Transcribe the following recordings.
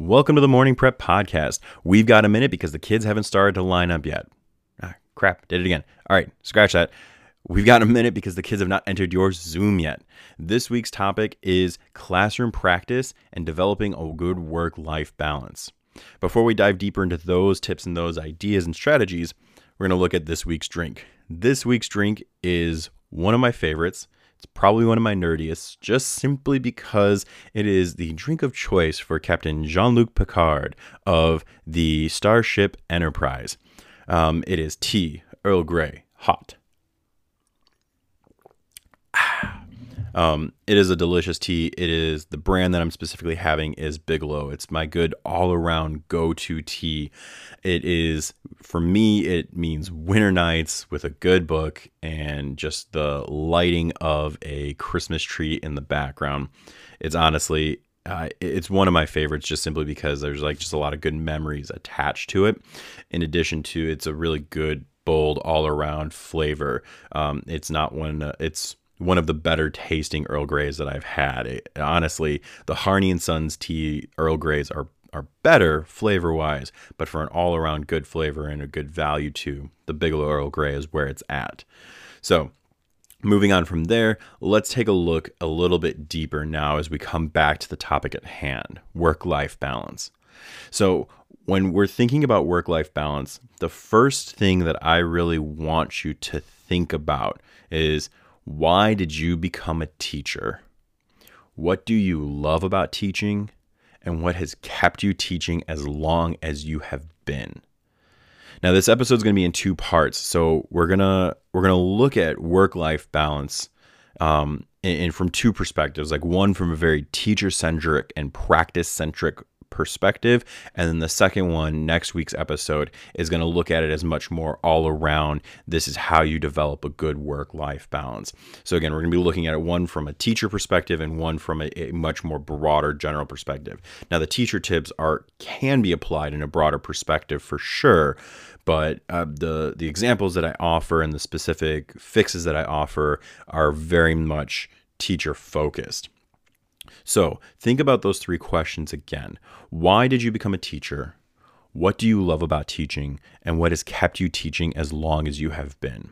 Welcome to the Morning Prep Podcast. We've got a minute because the kids haven't started to line up yet. Ah, crap, did it again. All right, scratch that. We've got a minute because the kids have not entered your Zoom yet. This week's topic is classroom practice and developing a good work life balance. Before we dive deeper into those tips and those ideas and strategies, we're going to look at this week's drink. This week's drink is one of my favorites. It's probably one of my nerdiest, just simply because it is the drink of choice for Captain Jean Luc Picard of the Starship Enterprise. Um, it is tea, Earl Grey, hot. Um, it is a delicious tea. It is the brand that I'm specifically having is Bigelow. It's my good all around go to tea. It is, for me, it means winter nights with a good book and just the lighting of a Christmas tree in the background. It's honestly, uh, it's one of my favorites just simply because there's like just a lot of good memories attached to it. In addition to, it's a really good, bold, all around flavor. Um, it's not one, uh, it's, one of the better tasting Earl Greys that I've had. It, honestly, the Harney and Sons tea Earl Greys are are better flavor wise, but for an all around good flavor and a good value too, the Bigelow Earl Grey is where it's at. So, moving on from there, let's take a look a little bit deeper now as we come back to the topic at hand work life balance. So, when we're thinking about work life balance, the first thing that I really want you to think about is why did you become a teacher? What do you love about teaching? And what has kept you teaching as long as you have been? Now this episode is going to be in two parts. So we're to we're to look at work-life balance um, and from two perspectives, like one from a very teacher centric and practice centric perspective. And then the second one, next week's episode, is going to look at it as much more all around. This is how you develop a good work life balance. So, again, we're going to be looking at it one from a teacher perspective and one from a, a much more broader general perspective. Now, the teacher tips are can be applied in a broader perspective for sure but uh, the the examples that I offer and the specific fixes that I offer are very much teacher focused. So think about those three questions again. Why did you become a teacher? What do you love about teaching? And what has kept you teaching as long as you have been?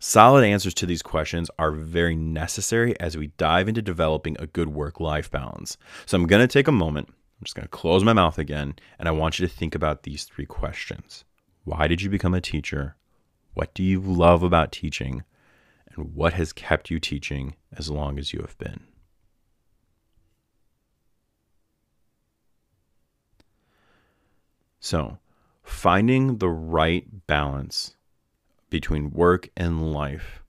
Solid answers to these questions are very necessary as we dive into developing a good work life balance. So I'm going to take a moment. I'm just going to close my mouth again, and I want you to think about these three questions Why did you become a teacher? What do you love about teaching? And what has kept you teaching as long as you have been? So, finding the right balance between work and life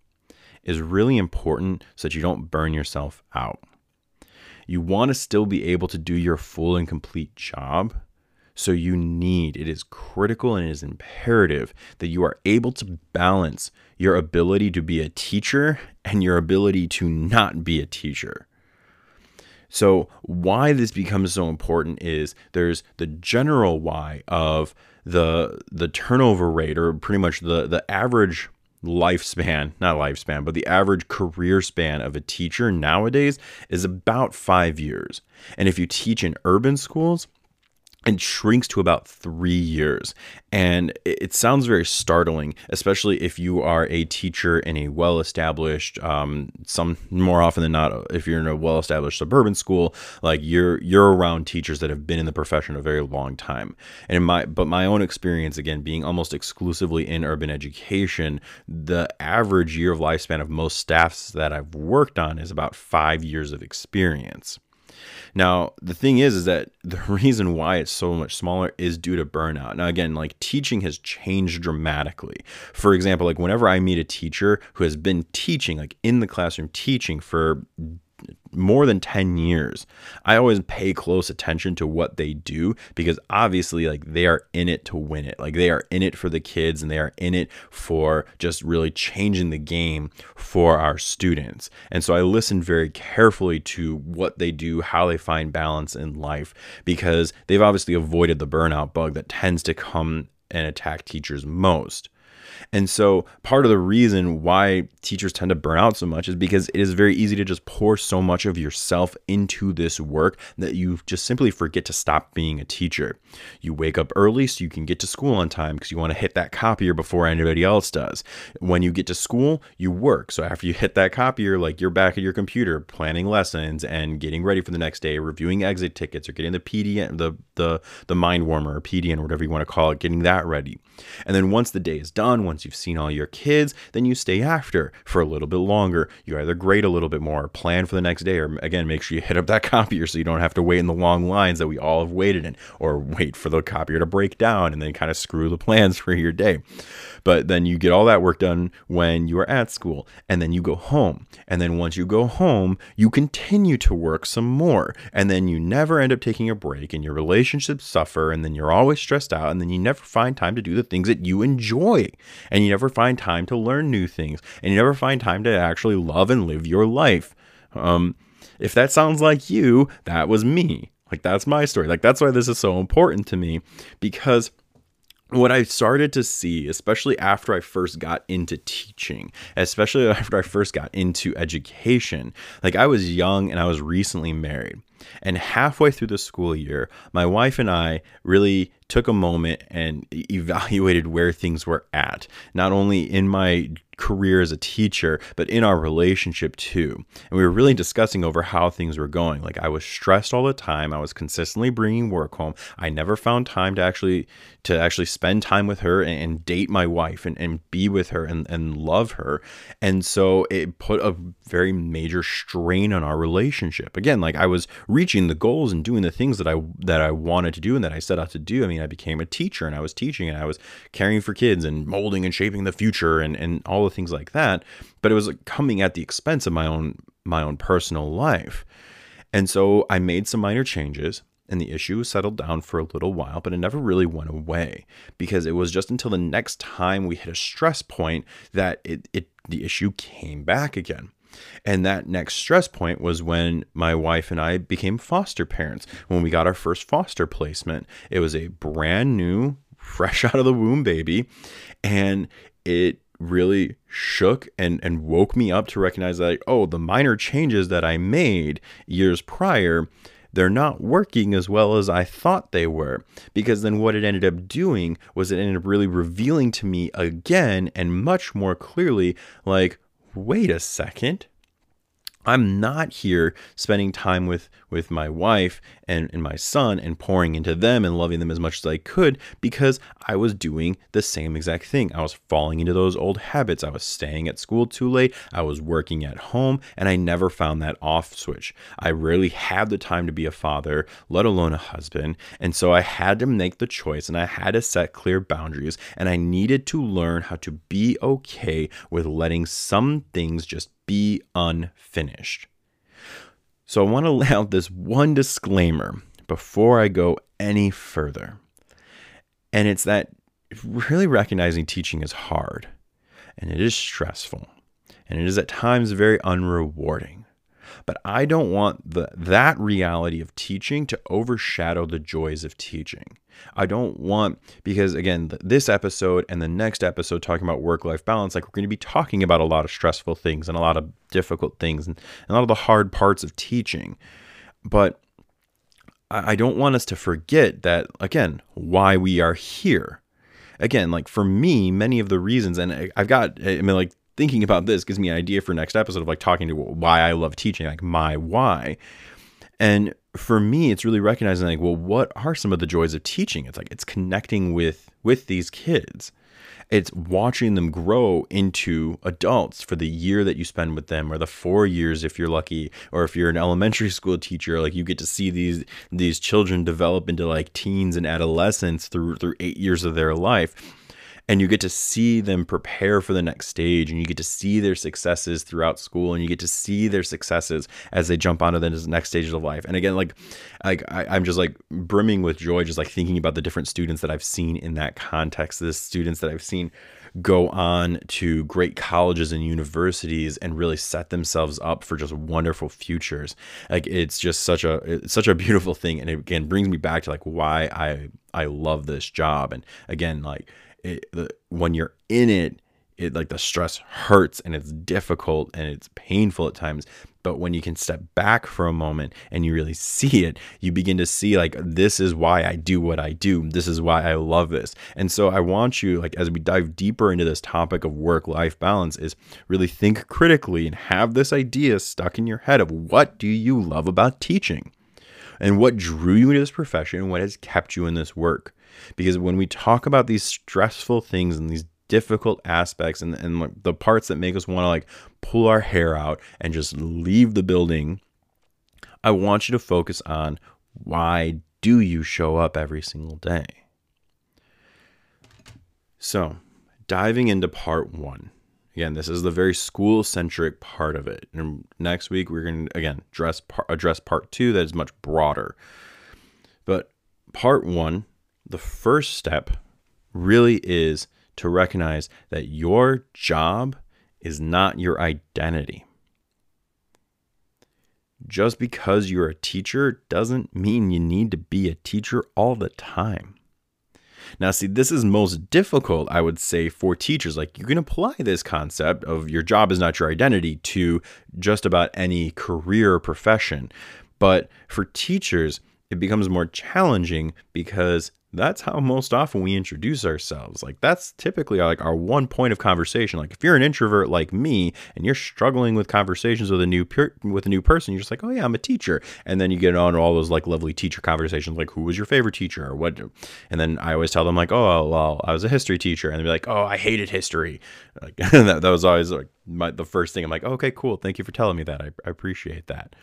is really important so that you don't burn yourself out. You want to still be able to do your full and complete job. So, you need, it is critical and it is imperative that you are able to balance your ability to be a teacher and your ability to not be a teacher. So, why this becomes so important is there's the general why of the the turnover rate or pretty much the the average lifespan, not lifespan, but the average career span of a teacher nowadays is about 5 years. And if you teach in urban schools, and shrinks to about three years. And it sounds very startling, especially if you are a teacher in a well established, um, some more often than not, if you're in a well established suburban school, like you're you're around teachers that have been in the profession a very long time. And in my but my own experience, again, being almost exclusively in urban education, the average year of lifespan of most staffs that I've worked on is about five years of experience. Now, the thing is, is that the reason why it's so much smaller is due to burnout. Now, again, like teaching has changed dramatically. For example, like whenever I meet a teacher who has been teaching, like in the classroom teaching for more than 10 years i always pay close attention to what they do because obviously like they are in it to win it. Like they are in it for the kids and they are in it for just really changing the game for our students. And so i listen very carefully to what they do how they find balance in life because they've obviously avoided the burnout bug that tends to come and attack teachers most And so part of the reason why teachers tend to burn out so much is because it is very easy to just pour so much of yourself into this work that you just simply forget to stop being a teacher. You wake up early so you can get to school on time because you want to hit that copier before anybody else does. When you get to school, you work. So after you hit that copier, like you're back at your computer planning lessons and getting ready for the next day, reviewing exit tickets or getting the PDN, the the the mind warmer or PDN, or whatever you want to call it, getting that ready. And then once the day is done, once you've seen all your kids, then you stay after for a little bit longer. You either grade a little bit more, plan for the next day, or again, make sure you hit up that copier so you don't have to wait in the long lines that we all have waited in, or wait for the copier to break down and then kind of screw the plans for your day. But then you get all that work done when you are at school, and then you go home. And then once you go home, you continue to work some more. And then you never end up taking a break, and your relationships suffer, and then you're always stressed out, and then you never find time to do the things that you enjoy. And you never find time to learn new things, and you never find time to actually love and live your life. Um, if that sounds like you, that was me. Like, that's my story. Like, that's why this is so important to me because what I started to see, especially after I first got into teaching, especially after I first got into education, like I was young and I was recently married. And halfway through the school year, my wife and I really took a moment and evaluated where things were at, not only in my career as a teacher, but in our relationship too. And we were really discussing over how things were going. Like I was stressed all the time. I was consistently bringing work home. I never found time to actually to actually spend time with her and, and date my wife and, and be with her and, and love her. And so it put a very major strain on our relationship. Again, like I was reaching the goals and doing the things that I that I wanted to do and that I set out to do. I mean, I became a teacher and I was teaching and I was caring for kids and molding and shaping the future and, and all the things like that. But it was coming at the expense of my own my own personal life. And so I made some minor changes and the issue settled down for a little while, but it never really went away because it was just until the next time we hit a stress point that it, it the issue came back again. And that next stress point was when my wife and I became foster parents. When we got our first foster placement, it was a brand new, fresh out of the womb baby. And it really shook and, and woke me up to recognize that, oh, the minor changes that I made years prior they're not working as well as I thought they were. Because then what it ended up doing was it ended up really revealing to me again and much more clearly like, wait a second. I'm not here spending time with with my wife and, and my son and pouring into them and loving them as much as I could because I was doing the same exact thing. I was falling into those old habits. I was staying at school too late. I was working at home and I never found that off switch. I rarely had the time to be a father, let alone a husband. And so I had to make the choice and I had to set clear boundaries and I needed to learn how to be okay with letting some things just be unfinished. So I want to lay out this one disclaimer before I go any further. And it's that really recognizing teaching is hard and it is stressful and it is at times very unrewarding. But I don't want the, that reality of teaching to overshadow the joys of teaching. I don't want, because again, this episode and the next episode talking about work life balance, like we're going to be talking about a lot of stressful things and a lot of difficult things and a lot of the hard parts of teaching. But I don't want us to forget that, again, why we are here. Again, like for me, many of the reasons, and I've got, I mean, like thinking about this gives me an idea for next episode of like talking to why I love teaching, like my why. And for me, it's really recognizing like, well, what are some of the joys of teaching? It's like it's connecting with with these kids. It's watching them grow into adults for the year that you spend with them, or the four years if you're lucky, or if you're an elementary school teacher, like you get to see these these children develop into like teens and adolescents through through eight years of their life and you get to see them prepare for the next stage and you get to see their successes throughout school and you get to see their successes as they jump onto the next stages of life. And again like like I, am just like brimming with joy just like thinking about the different students that i've seen in that context. The students that i've seen go on to great colleges and universities and really set themselves up for just wonderful futures. Like it's just such a it's such a beautiful thing. And it again brings me back to like why i I love this job. And again, like it, when you're in it, it like the stress hurts and it's difficult and it's painful at times. But when you can step back for a moment and you really see it you begin to see like this is why i do what i do. This is why i love this. And so i want you like as we dive deeper into this topic of work life balance is really think critically and have this idea stuck in your head of what do you love about teaching? And what drew you into this profession? And what has kept you in this work because when we talk about these stressful things and these difficult aspects and, and the parts that make us want to like pull our hair out and just leave the building, I want you to focus on why do you show up every single day? So, diving into part one. Again, this is the very school centric part of it. And next week, we're going to, again, address, address part two that is much broader. But part one, the first step really is to recognize that your job is not your identity. Just because you're a teacher doesn't mean you need to be a teacher all the time. Now, see, this is most difficult, I would say, for teachers. Like, you can apply this concept of your job is not your identity to just about any career or profession. But for teachers, it becomes more challenging because that's how most often we introduce ourselves. Like that's typically like our one point of conversation. Like if you're an introvert like me and you're struggling with conversations with a new per- with a new person, you're just like, "Oh yeah, I'm a teacher." And then you get on all those like lovely teacher conversations like who was your favorite teacher or what and then I always tell them like, "Oh, well, I was a history teacher." And they'd be like, "Oh, I hated history." Like that, that was always like my the first thing I'm like, "Okay, cool. Thank you for telling me that. I, I appreciate that."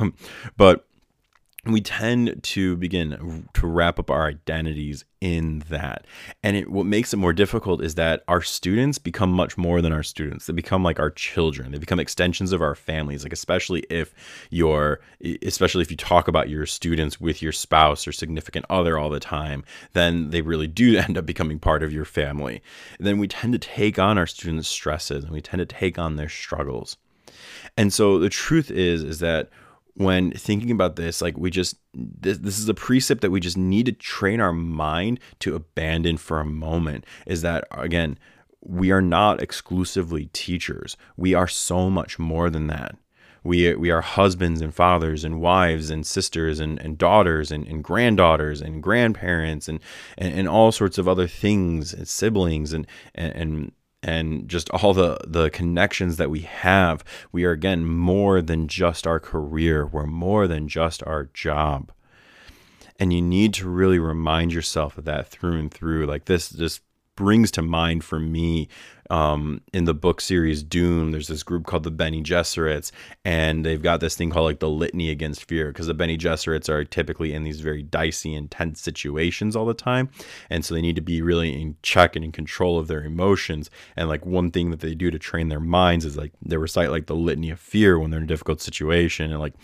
but we tend to begin to wrap up our identities in that. And it, what makes it more difficult is that our students become much more than our students. They become like our children. They become extensions of our families. Like especially if you're especially if you talk about your students with your spouse or significant other all the time then they really do end up becoming part of your family. And then we tend to take on our students stresses and we tend to take on their struggles. And so the truth is is that when thinking about this like we just this, this is a precept that we just need to train our mind to abandon for a moment is that again we are not exclusively teachers. We are so much more than that. We, we are husbands and fathers and wives and sisters and, and daughters and, and granddaughters and grandparents and, and, and all sorts of other things and siblings and, and, and and just all the the connections that we have we are again more than just our career. We're more than just our job. And you need to really remind yourself of that through and through. Like this just brings to mind for me um, in the book series Dune, there's this group called the Bene Gesserits, and they've got this thing called like the Litany Against Fear, because the Bene Gesserits are typically in these very dicey, intense situations all the time, and so they need to be really in check and in control of their emotions. And like one thing that they do to train their minds is like they recite like the Litany of Fear when they're in a difficult situation, and like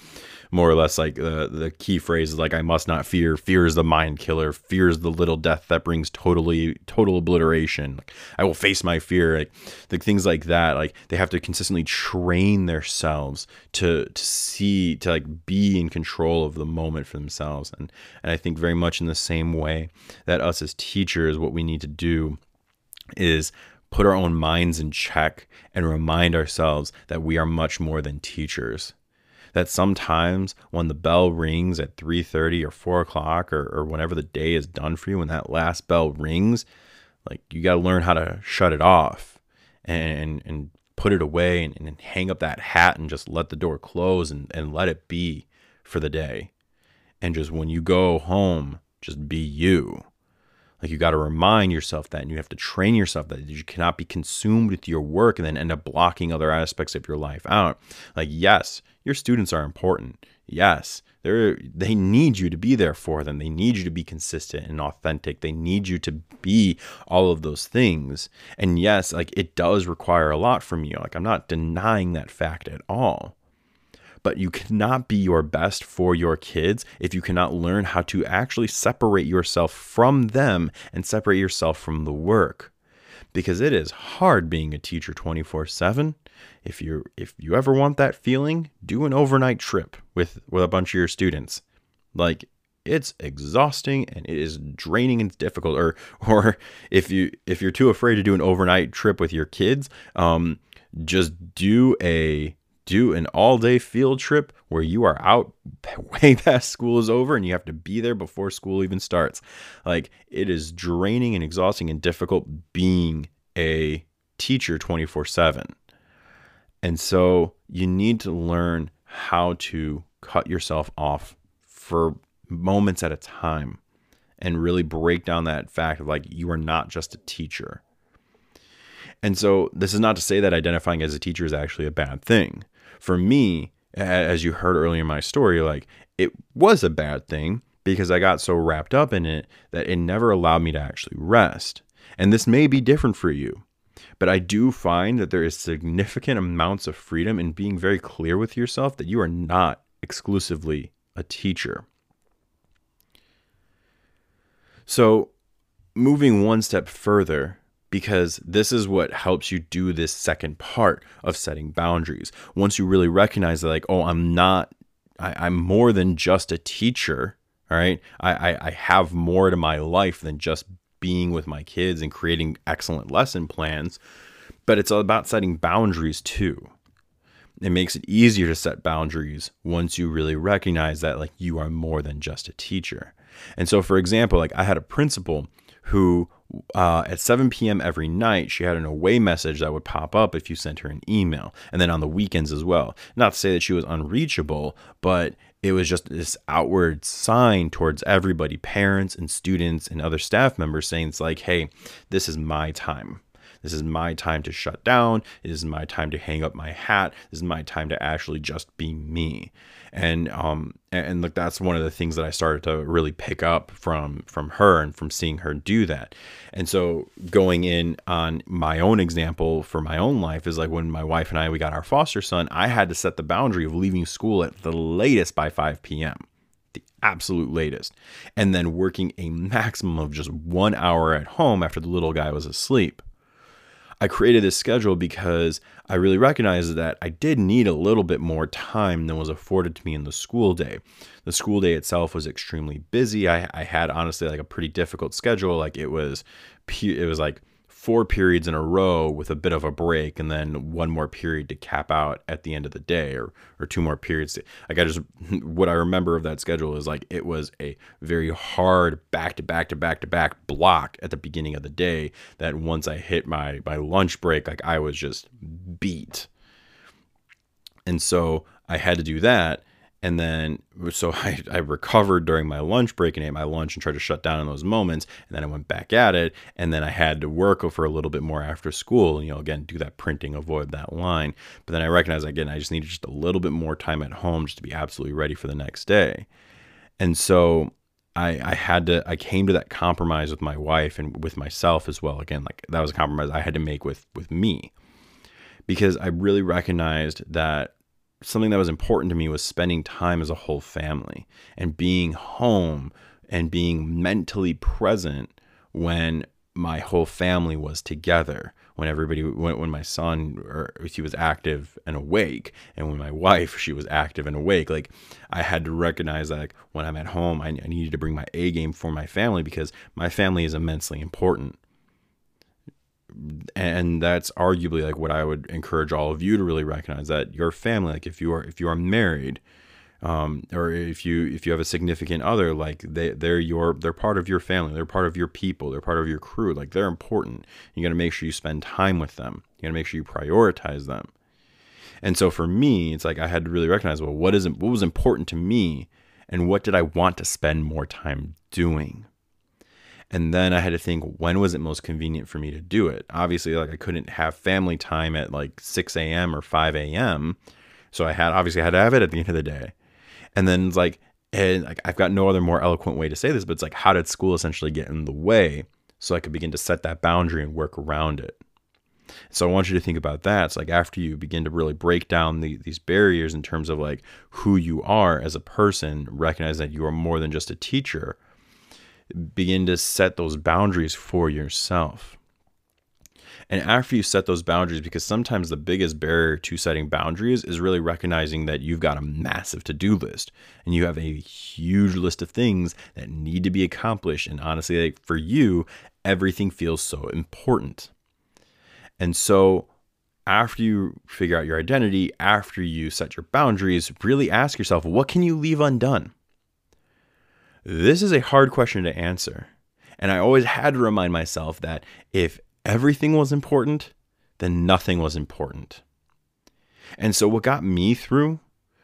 more or less like the the key phrase is like I must not fear. Fear is the mind killer. Fear is the little death that brings totally total obliteration. Like, I will face my fear. Like the things like that. Like they have to consistently train themselves to to see to like be in control of the moment for themselves. And and I think very much in the same way that us as teachers, what we need to do is put our own minds in check and remind ourselves that we are much more than teachers that sometimes when the bell rings at 3.30 or 4 o'clock or, or whenever the day is done for you when that last bell rings like you got to learn how to shut it off and and put it away and, and hang up that hat and just let the door close and, and let it be for the day. And just when you go home just be you like you got to remind yourself that and you have to train yourself that you cannot be consumed with your work and then end up blocking other aspects of your life out like yes your students are important. Yes, they they need you to be there for them. They need you to be consistent and authentic. They need you to be all of those things. And yes, like it does require a lot from you. Like I'm not denying that fact at all. But you cannot be your best for your kids if you cannot learn how to actually separate yourself from them and separate yourself from the work. Because it is hard being a teacher 24 7 if you if you ever want that feeling, do an overnight trip with with a bunch of your students. Like it's exhausting and it is draining and difficult or or if you if you're too afraid to do an overnight trip with your kids um just do a do an all day field trip where you are out way past school is over and you have to be there before school even starts. Like it is draining and exhausting and difficult being a teacher 24 7. And so you need to learn how to cut yourself off for moments at a time and really break down that fact of like you are not just a teacher. And so this is not to say that identifying as a teacher is actually a bad thing. For me, as you heard earlier in my story, like it was a bad thing because I got so wrapped up in it that it never allowed me to actually rest. And this may be different for you, but I do find that there is significant amounts of freedom in being very clear with yourself that you are not exclusively a teacher. So, moving one step further, because this is what helps you do this second part of setting boundaries. Once you really recognize that, like, oh, I'm not, I, am more than just a teacher. All right. I, I, I have more to my life than just being with my kids and creating excellent lesson plans, but it's about setting boundaries too. It makes it easier to set boundaries once you really recognize that like you are more than just a teacher. And so for example, like I had a principal who uh, at 7 p.m. every night, she had an away message that would pop up if you sent her an email, and then on the weekends as well. Not to say that she was unreachable, but it was just this outward sign towards everybody, parents and students and other staff members saying, it's like, hey, this is my time. This is my time to shut down. It is my time to hang up my hat. This is my time to actually just be me. And um and look, that's one of the things that I started to really pick up from from her and from seeing her do that. And so going in on my own example for my own life is like when my wife and I we got our foster son, I had to set the boundary of leaving school at the latest by 5 p.m the absolute latest, and then working a maximum of just one hour at home after the little guy was asleep. I created this schedule because I really recognized that I did need a little bit more time than was afforded to me in the school day. The school day itself was extremely busy. I, I had honestly like a pretty difficult schedule. Like it was, it was like four periods in a row with a bit of a break and then one more period to cap out at the end of the day or or two more periods. Like i just what i remember of that schedule is like it was a very hard back to back to back to back block at the beginning of the day that once i hit my my lunch break like i was just beat. And so i had to do that and then, so I, I recovered during my lunch break and ate my lunch and tried to shut down in those moments. And then I went back at it. And then I had to work for a little bit more after school. You know, again, do that printing, avoid that line. But then I recognized again, I just needed just a little bit more time at home just to be absolutely ready for the next day. And so I, I had to, I came to that compromise with my wife and with myself as well. Again, like that was a compromise I had to make with, with me because I really recognized that something that was important to me was spending time as a whole family and being home and being mentally present when my whole family was together when everybody when, when my son or he was active and awake and when my wife she was active and awake. Like i had to recognize that like, when i'm at home I, I needed to bring my a game for my family because my family is immensely important and that's arguably like what I would encourage all of you to really recognize that your family, like if you are if you are married, um, or if you if you have a significant other, like they they're your they're part of your family, they're part of your people, they're part of your crew, like they're important. You got to make sure you spend time with them. You got to make sure you prioritize them. And so for me, it's like I had to really recognize well, what is what was important to me, and what did I want to spend more time doing. And then I had to think when was it most convenient for me to do it? Obviously, like I couldn't have family time at like 6 a.m. or 5 a.m. So I had obviously I had to have it at the end of the day. And then like, and like I've got no other more eloquent way to say this, but it's like, how did school essentially get in the way so I could begin to set that boundary and work around it? So I want you to think about that. It's like after you begin to really break down the, these barriers in terms of like who you are as a person, recognize that you are more than just a teacher begin to set those boundaries for yourself. And after you set those boundaries, because sometimes the biggest barrier to setting boundaries is really recognizing that you've got a massive to do list and you have a huge list of things that need to be accomplished. And honestly, like for you, everything feels so important. And so, after you figure out your identity, after you set your boundaries, really ask yourself, what can you leave undone? This is a hard question to answer. And I always had to remind myself that if everything was important, then nothing was important. And so, what got me through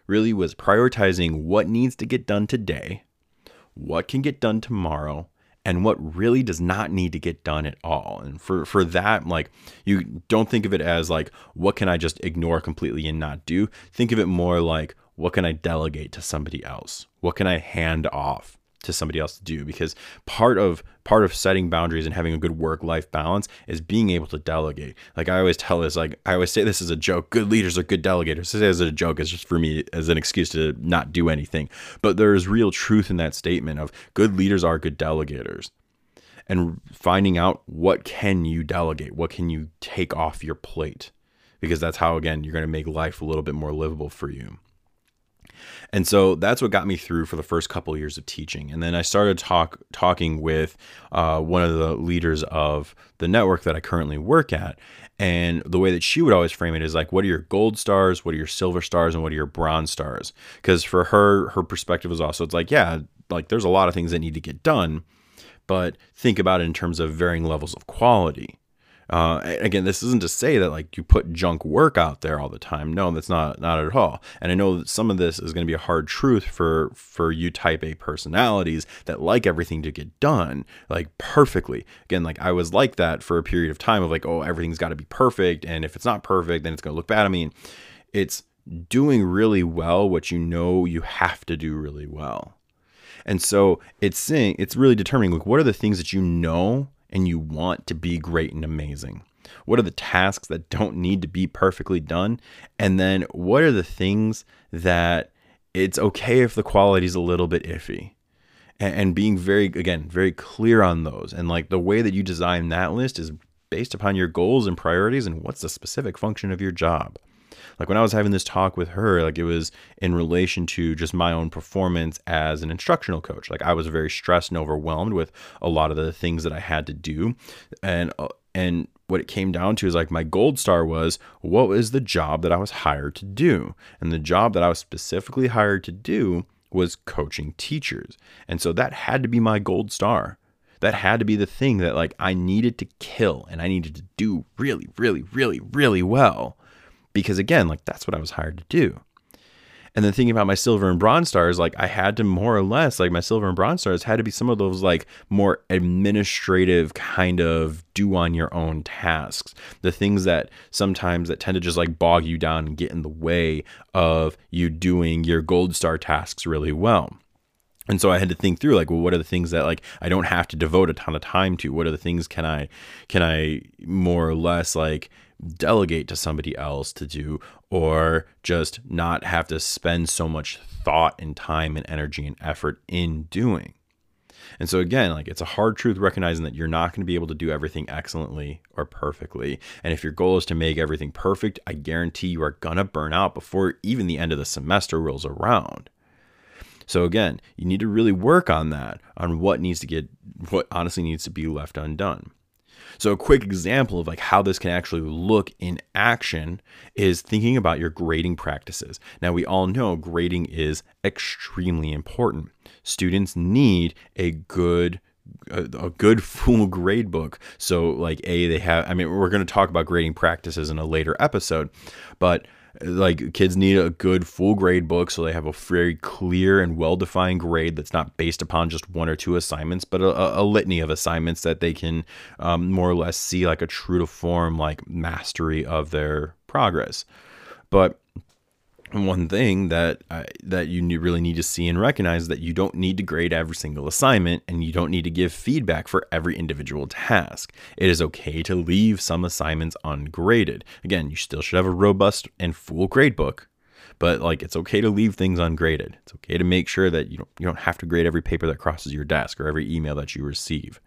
really was prioritizing what needs to get done today, what can get done tomorrow, and what really does not need to get done at all. And for for that, like you don't think of it as like what can I just ignore completely and not do? Think of it more like what can I delegate to somebody else? What can I hand off? To somebody else to do because part of part of setting boundaries and having a good work life balance is being able to delegate. Like i always tell this like i always say this as a joke. Good leaders are good delegators. This as a joke. Is just for me as an excuse to not do anything. But there is real truth in that statement of good leaders are good delegators. And finding out what can you delegate? What can you take off your plate? Because that's how again you're going to make life a little bit more livable for you and so that's what got me through for the first couple of years of teaching. And then I started talk talking with uh, one of the leaders of the network that I currently work at. And the way that she would always frame it is like, what are your gold stars? What are your silver stars? And what are your bronze stars? Because for her, her perspective was also, it's like, yeah, like there's a lot of things that need to get done, but think about it in terms of varying levels of quality. Uh, again, this isn't to say that like you put junk work out there all the time. No, that's not not at all. And I know that some of this is going to be a hard truth for for you type A personalities that like everything to get done like perfectly. Again, like I was like that for a period of time of like, oh, everything's got to be perfect, and if it's not perfect, then it's going to look bad. I mean, it's doing really well what you know you have to do really well. And so it's saying it's really determining like what are the things that you know and you want to be great and amazing? What are the tasks that don't need to be perfectly done? And then what are the things that it's okay if the quality is a little bit iffy? And, being very, again, very clear on those. And like the way that you design that list is based upon your goals and priorities and what's the specific function of your job like when I was having this talk with her, like it was in relation to just my own performance as an instructional coach. Like I was very stressed and overwhelmed with a lot of the things that I had to do, and uh, and what it came down to is like my gold star was what was the job that I was hired to do, and the job that I was specifically hired to do was coaching teachers, and so that had to be my gold star. That had to be the thing that like I needed to kill and I needed to do really, really, really, really well because again, like that's what I was hired to do. And then thinking about my silver and bronze stars, like I had to more or less, like my silver and bronze stars had to be some of those like more administrative kind of do on your own tasks. The things that sometimes that tend to just like bog you down and get in the way of you doing your gold star tasks really well. And so I had to think through like, well, what are the things that like I don't have to devote a ton of time to? What are the things can I can I more or less like delegate to somebody else to do or just not have to spend so much thought and time and energy and effort in doing. And so again, like it's a hard truth recognizing that you're not going to be able to do everything excellently or perfectly. And if your goal is to make everything perfect, I guarantee you are going to burn out before even the end of the semester rolls around. So again, you need to really work on that, on what needs to get what honestly needs to be left undone. So a quick example of like how this can actually look in action is thinking about your grading practices. Now we all know grading is extremely important. Students need a good a, good full grade book. So like a they have I mean we're going to talk about grading practices in a later episode, but like kids need a good full grade book so they have a very clear and well defined grade that's not based upon just one or two assignments but a, a litany of assignments that they can um, more or less see like a true to form like mastery of their progress. But one thing that that you really need to see and recognize is that you don't need to grade every single assignment and you don't need to give feedback for every individual task. It is okay to leave some assignments ungraded. Again, you still should have a robust and full grade book, but like it's okay to leave things ungraded. It's okay to make sure that you don't you don't have to grade every paper that crosses your desk or every email that you receive.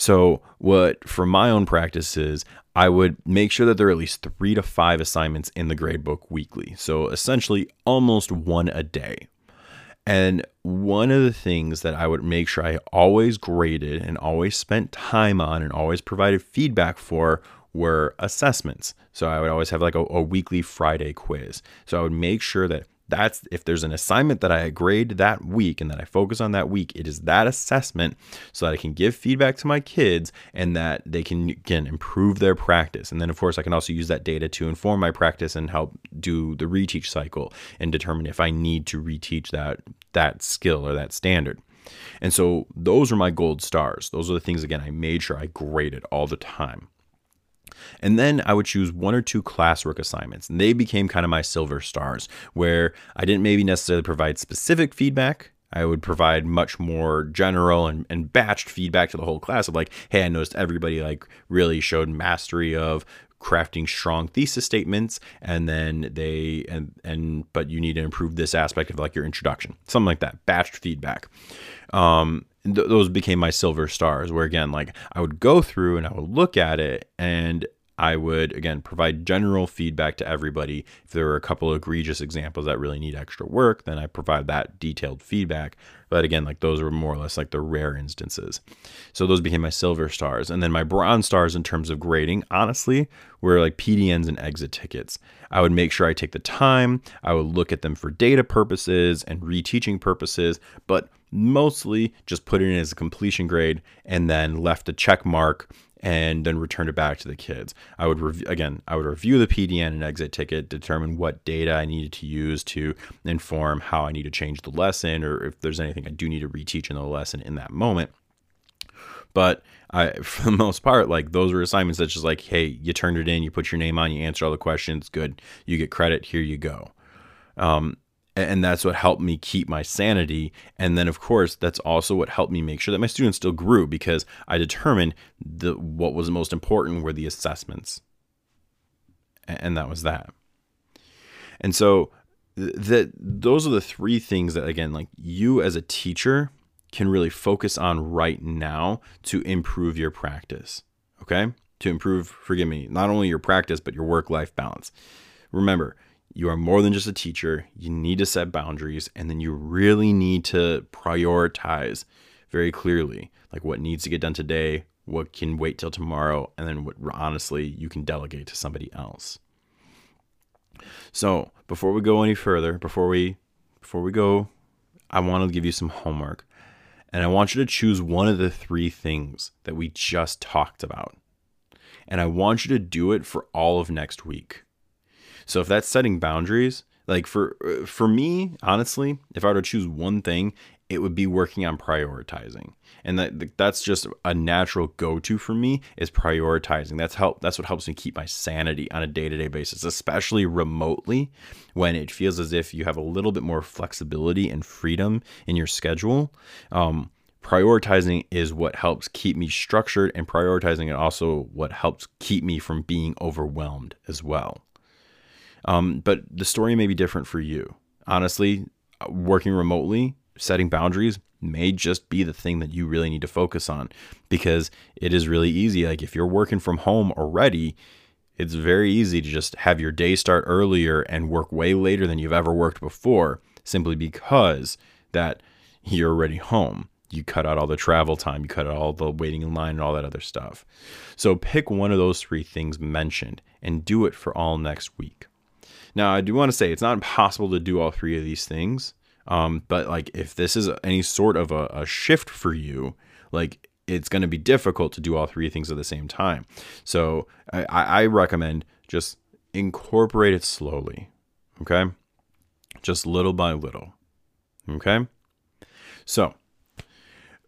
So, what for my own practice is, I would make sure that there are at least three to five assignments in the gradebook weekly. So, essentially, almost one a day. And one of the things that I would make sure I always graded and always spent time on and always provided feedback for were assessments. So I would always have like a, a, weekly Friday quiz. So I would make sure that that's if there's an assignment that I grade that week and that I focus on that week, it is that assessment so that I can give feedback to my kids and that they can can improve their practice. And then of course I can also use that data to inform my practice and help do the reteach cycle and determine if I need to reteach that that skill or that standard. And so those are my gold stars. Those are the things again I made sure I graded all the time. And then I would choose one or two classwork assignments. And they became kind of my silver stars, where I didn't maybe necessarily provide specific feedback. I would provide much more general and, and batched feedback to the whole class of like, hey, I noticed everybody like really showed mastery of crafting strong thesis statements and then they and and but you need to improve this aspect of like your introduction something like that batched feedback um th- those became my silver stars where again like i would go through and i would look at it and I would again provide general feedback to everybody. If there were a couple of egregious examples that really need extra work, then I provide that detailed feedback. But again, like those were more or less like the rare instances. So those became my silver stars. And then my bronze stars in terms of grading, honestly, were like PDNs and exit tickets. I would make sure I take the time, I would look at them for data purposes and reteaching purposes, but mostly just put it in as a completion grade and then left a check mark and then return it back to the kids. I would rev- again, I would review the PDN and exit ticket, determine what data I needed to use to inform how I need to change the lesson, or if there's anything I do need to reteach in the lesson in that moment. But I, for the most part, like those were assignments that's just like, hey, you turned it in, you put your name on, you answer all the questions, good, you get credit, here you go. Um, and that's what helped me keep my sanity. And then of course that's also what helped me make sure that my students still grew because i determined the what was most important were the assessments. And that was that. And so that those are the three things that again like you as a teacher can really focus on right now to improve your practice okay? To improve forgive me not only your practice but your work life balance. Remember you are more than just a teacher. You need to set boundaries and then you really need to prioritize very clearly like what needs to get done today, what can wait till tomorrow, and then what honestly you can delegate to somebody else. So, before we go any further, before we before we go, I want to give you some homework. And I want you to choose one of the three things that we just talked about. And I want you to do it for all of next week. So if that's setting boundaries, like for for me, honestly, if I were to choose one thing, it would be working on prioritizing. And that that's just a natural go-to for me is prioritizing. That's help that's what helps me keep my sanity on a day-to-day basis, especially remotely when it feels as if you have a little bit more flexibility and freedom in your schedule. Um, prioritizing is what helps keep me structured and prioritizing is also what helps keep me from being overwhelmed as well um, but the story may be different for you. Honestly, working remotely, setting boundaries may just be the thing that you really need to focus on because it is really easy. Like if you're working from home already, it's very easy to just have your day start earlier and work way later than you've ever worked before simply because that you're already home. You cut out all the travel time, you cut out all the waiting in line and all that other stuff. So pick one of those three things mentioned and do it for all next week. Now, I do want to say it's not impossible to do all three of these things. Um, but like if this is any sort of a, a shift for you, like it's going to be difficult to do all three things at the same time. So I, I recommend just incorporate it slowly. Okay. Just little by little. Okay. So,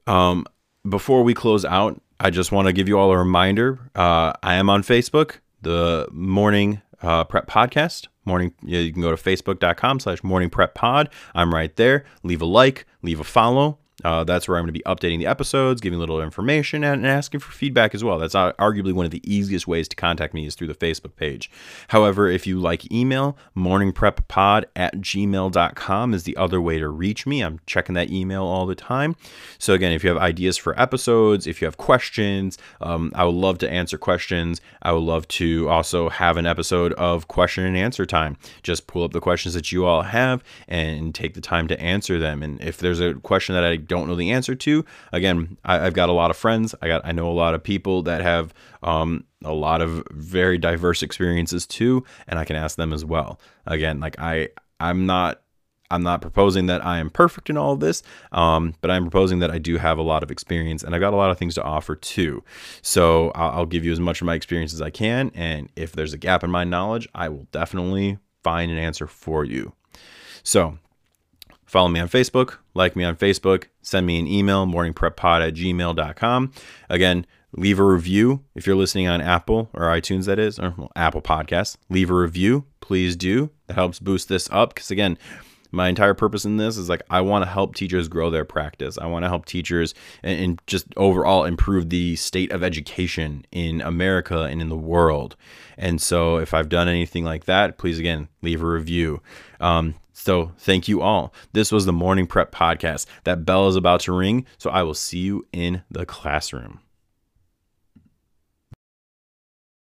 um, before we close out, I just want to give you all a reminder. Uh, I am on Facebook, the Morning uh, Prep Podcast morning you can go to facebook.com slash morning prep pod. I'm right there. Leave a like leave a follow Uh, that's where I'm going to be updating the episodes, giving a little information, and, and asking for feedback as well. That's uh, arguably one of the easiest ways to contact me is through the Facebook page. However, if you like email, morningpreppod at gmail.com is the other way to reach me. I'm checking that email all the time. So, again, if you have ideas for episodes, if you have questions, um, I would love to answer questions. I would love to also have an episode of question and answer time. Just pull up the questions that you all have and take the time to answer them. And if there's a question that I don't know the answer to, again, I, have got a lot of friends. I got I know a lot of people that have um, a lot of very diverse experiences too, and I can ask them as well. Again, like I I'm not I'm not proposing that I am perfect in all of this, um, but I'm proposing that I do have a lot of experience and I've got a lot of things to offer too. So I'll, I'll give you as much of my experience as I can. And if there's a gap in my knowledge, I will definitely find an answer for you. So follow me on Facebook, like me on Facebook, send me an email, morningpreppod at gmail.com. Again, leave a review if you're listening on Apple or iTunes, that is, or Apple Podcasts. Leave a review, please do. That helps boost this up because, again, my entire purpose in this is like I want to help teachers grow their practice. I want to help teachers and, and, just overall improve the state of education in America and in the world. And so, if I've done anything like that, please again leave a review. Um, so, thank you all. This was the Morning Prep Podcast. That bell is about to ring, so I will see you in the classroom.